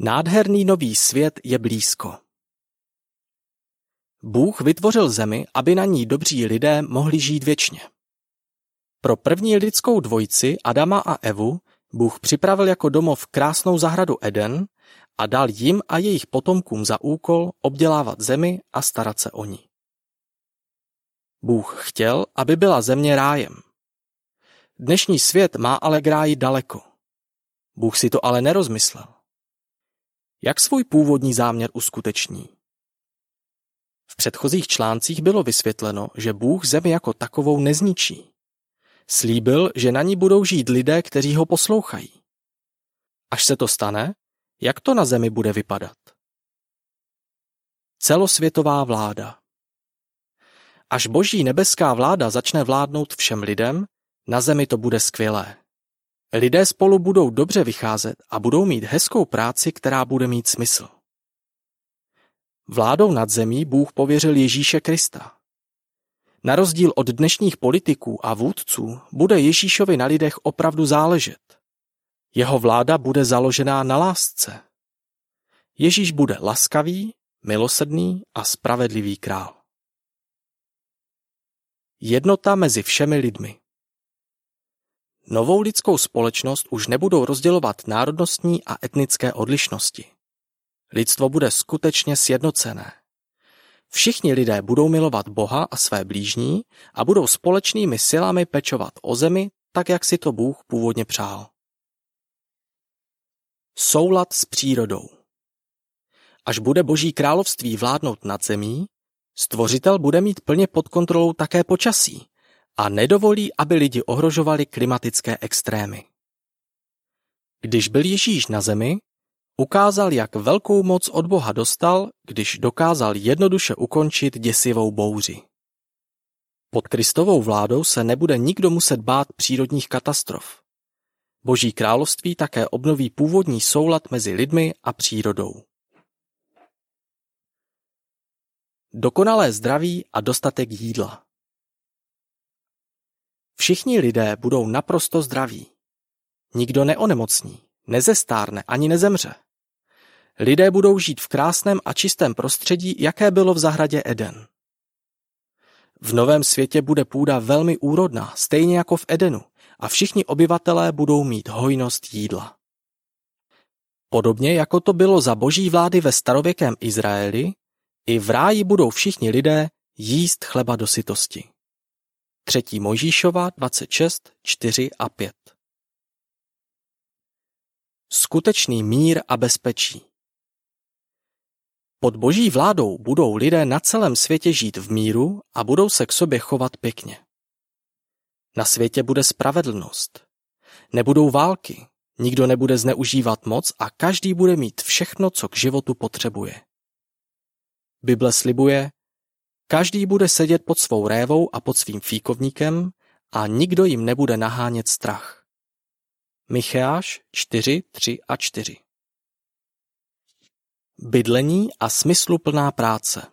Nádherný nový svět je blízko. Bůh vytvořil zemi, aby na ní dobří lidé mohli žít věčně. Pro první lidskou dvojici Adama a Evu Bůh připravil jako domov krásnou zahradu Eden a dal jim a jejich potomkům za úkol obdělávat zemi a starat se o ní. Bůh chtěl, aby byla země rájem. Dnešní svět má ale k ráji daleko. Bůh si to ale nerozmyslel. Jak svůj původní záměr uskuteční? V předchozích článcích bylo vysvětleno, že Bůh zemi jako takovou nezničí. Slíbil, že na ní budou žít lidé, kteří ho poslouchají. Až se to stane, jak to na zemi bude vypadat? Celosvětová vláda Až boží nebeská vláda začne vládnout všem lidem, na zemi to bude skvělé. Lidé spolu budou dobře vycházet a budou mít hezkou práci, která bude mít smysl. Vládou nad zemí Bůh pověřil Ježíše Krista. Na rozdíl od dnešních politiků a vůdců bude Ježíšovi na lidech opravdu záležet. Jeho vláda bude založená na lásce. Ježíš bude laskavý, milosrdný a spravedlivý král. Jednota mezi všemi lidmi Novou lidskou společnost už nebudou rozdělovat národnostní a etnické odlišnosti. Lidstvo bude skutečně sjednocené. Všichni lidé budou milovat Boha a své blížní a budou společnými silami pečovat o zemi, tak jak si to Bůh původně přál. Soulad s přírodou Až bude Boží království vládnout nad zemí, stvořitel bude mít plně pod kontrolou také počasí a nedovolí, aby lidi ohrožovali klimatické extrémy. Když byl Ježíš na zemi, ukázal, jak velkou moc od Boha dostal, když dokázal jednoduše ukončit děsivou bouři. Pod Kristovou vládou se nebude nikdo muset bát přírodních katastrof. Boží království také obnoví původní soulad mezi lidmi a přírodou. Dokonalé zdraví a dostatek jídla. Všichni lidé budou naprosto zdraví. Nikdo neonemocní, nezestárne ani nezemře. Lidé budou žít v krásném a čistém prostředí, jaké bylo v zahradě Eden. V novém světě bude půda velmi úrodná, stejně jako v Edenu, a všichni obyvatelé budou mít hojnost jídla. Podobně jako to bylo za boží vlády ve starověkém Izraeli, i v ráji budou všichni lidé jíst chleba do sytosti. 3. Mojžíšova 26, 4 a 5 Skutečný mír a bezpečí Pod boží vládou budou lidé na celém světě žít v míru a budou se k sobě chovat pěkně. Na světě bude spravedlnost. Nebudou války, nikdo nebude zneužívat moc a každý bude mít všechno, co k životu potřebuje. Bible slibuje, každý bude sedět pod svou révou a pod svým fíkovníkem a nikdo jim nebude nahánět strach. Micheáš 4, 3 a 4 Bydlení a smysluplná práce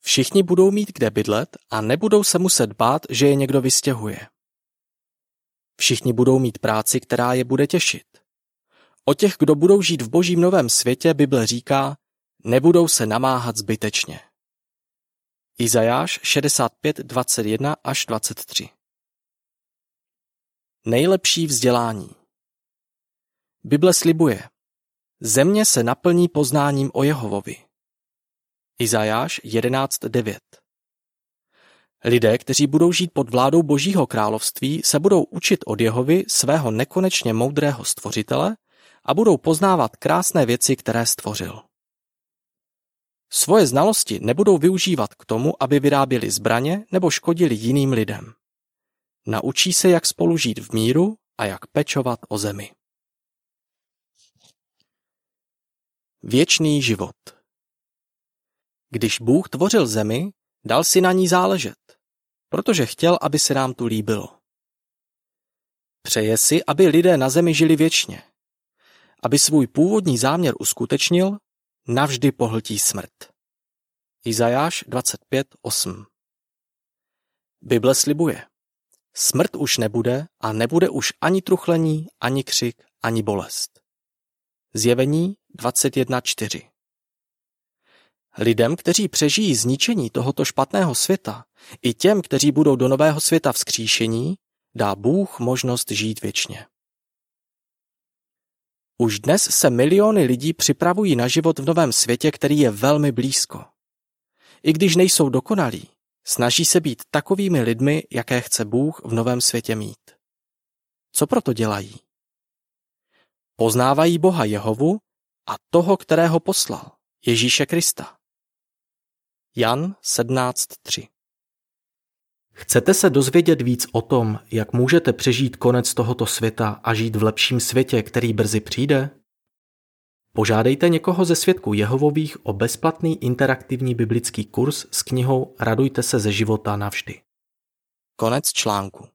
Všichni budou mít kde bydlet a nebudou se muset bát, že je někdo vystěhuje. Všichni budou mít práci, která je bude těšit. O těch, kdo budou žít v božím novém světě, Bible říká, nebudou se namáhat zbytečně. Izajáš 65, 21 až 23 Nejlepší vzdělání Bible slibuje, země se naplní poznáním o Jehovovi. Izajáš 11.9 Lidé, kteří budou žít pod vládou Božího království, se budou učit od Jehovy svého nekonečně moudrého stvořitele a budou poznávat krásné věci, které stvořil. Svoje znalosti nebudou využívat k tomu, aby vyráběli zbraně nebo škodili jiným lidem. Naučí se, jak spolu žít v míru a jak pečovat o zemi. Věčný život Když Bůh tvořil zemi, dal si na ní záležet, protože chtěl, aby se nám tu líbilo. Přeje si, aby lidé na zemi žili věčně. Aby svůj původní záměr uskutečnil, navždy pohltí smrt. Izajáš 25.8 Bible slibuje. Smrt už nebude a nebude už ani truchlení, ani křik, ani bolest. Zjevení 21.4 Lidem, kteří přežijí zničení tohoto špatného světa, i těm, kteří budou do nového světa vzkříšení, dá Bůh možnost žít věčně. Už dnes se miliony lidí připravují na život v novém světě, který je velmi blízko. I když nejsou dokonalí, snaží se být takovými lidmi, jaké chce Bůh v novém světě mít. Co proto dělají? Poznávají Boha Jehovu a toho, kterého poslal, Ježíše Krista. Jan 17.3 Chcete se dozvědět víc o tom, jak můžete přežít konec tohoto světa a žít v lepším světě, který brzy přijde? Požádejte někoho ze svědků Jehovových o bezplatný interaktivní biblický kurz s knihou Radujte se ze života navždy. Konec článku.